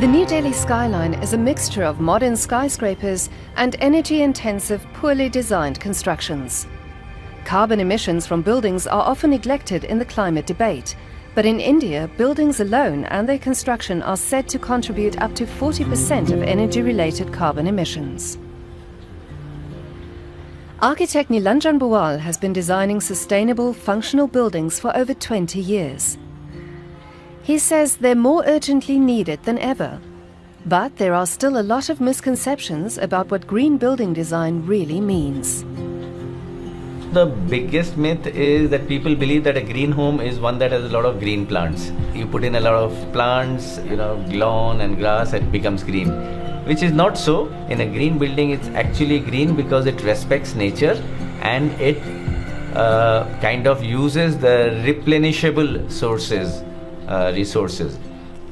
The New Delhi skyline is a mixture of modern skyscrapers and energy-intensive, poorly designed constructions. Carbon emissions from buildings are often neglected in the climate debate, but in India, buildings alone and their construction are said to contribute up to 40% of energy-related carbon emissions. Architect Nilanjan Bhowal has been designing sustainable, functional buildings for over 20 years. He says they're more urgently needed than ever. But there are still a lot of misconceptions about what green building design really means. The biggest myth is that people believe that a green home is one that has a lot of green plants. You put in a lot of plants, you know, lawn and grass, it becomes green. Which is not so. In a green building, it's actually green because it respects nature and it uh, kind of uses the replenishable sources resources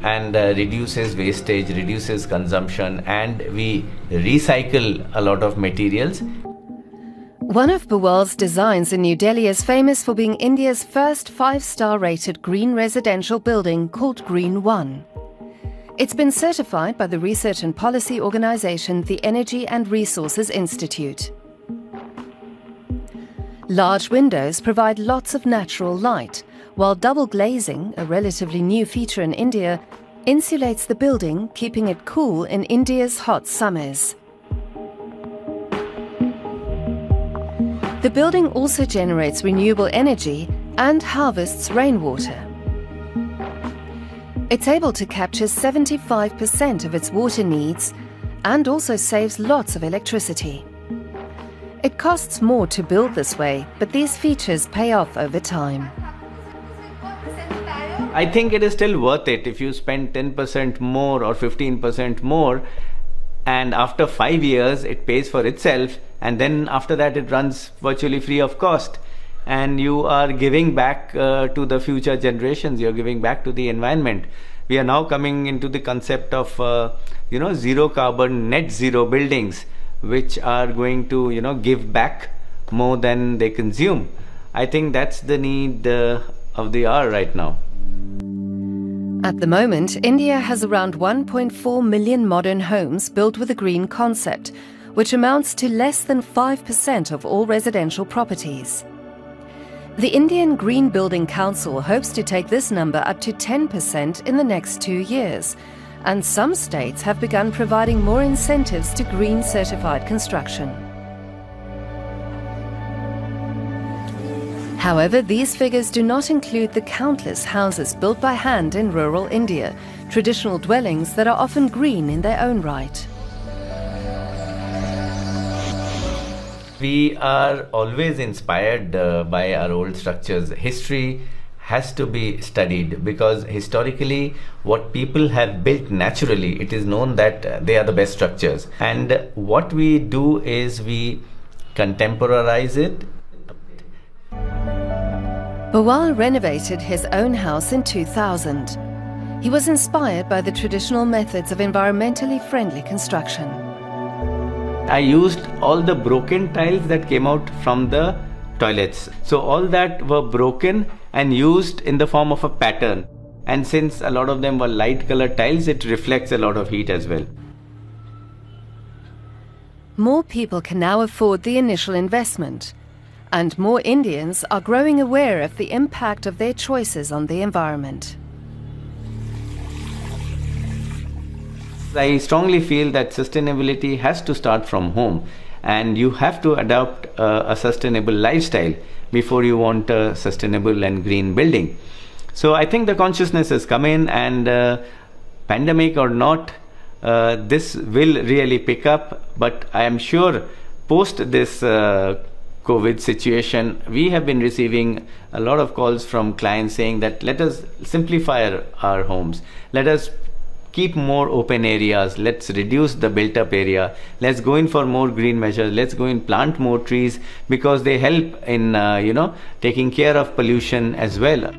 and uh, reduces wastage, reduces consumption, and we recycle a lot of materials. One of Bhowal's designs in New Delhi is famous for being India's first five star rated green residential building called Green One. It's been certified by the research and policy organization the Energy and Resources Institute. Large windows provide lots of natural light while double glazing, a relatively new feature in India, insulates the building, keeping it cool in India's hot summers. The building also generates renewable energy and harvests rainwater. It's able to capture 75% of its water needs and also saves lots of electricity. It costs more to build this way, but these features pay off over time. I think it is still worth it if you spend 10% more or 15% more and after 5 years it pays for itself and then after that it runs virtually free of cost. And you are giving back uh, to the future generations. You're giving back to the environment. We are now coming into the concept of uh, you know zero carbon net zero buildings which are going to you know give back more than they consume. I think that's the need uh, of the hour right now at the moment, India has around 1.4 million modern homes built with a green concept, which amounts to less than 5% of all residential properties. The Indian Green Building Council hopes to take this number up to 10% in the next two years, and some states have begun providing more incentives to green certified construction. However, these figures do not include the countless houses built by hand in rural India, traditional dwellings that are often green in their own right. We are always inspired uh, by our old structures. History has to be studied because historically what people have built naturally it is known that they are the best structures and what we do is we contemporize it Bhowal renovated his own house in 2000. He was inspired by the traditional methods of environmentally friendly construction. I used all the broken tiles that came out from the toilets. So all that were broken and used in the form of a pattern. And since a lot of them were light colored tiles, it reflects a lot of heat as well. More people can now afford the initial investment and more Indians are growing aware of the impact of their choices on the environment. I strongly feel that sustainability has to start from home and you have to adopt a sustainable lifestyle before you want a sustainable and green building. So I think the consciousness has come in and uh, pandemic or not, uh, this will really pick up but I am sure post this uh, COVID situation, we have been receiving a lot of calls from clients saying that let us simplify our homes. Let us keep more open areas. Let's reduce the built up area. Let's go in for more green measures. Let's go and plant more trees because they help in, uh, you know, taking care of pollution as well.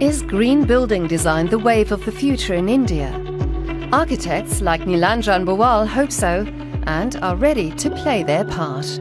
Is green building design the wave of the future in India? Architects like Nilanjan Bhowal hope so and are ready to play their part.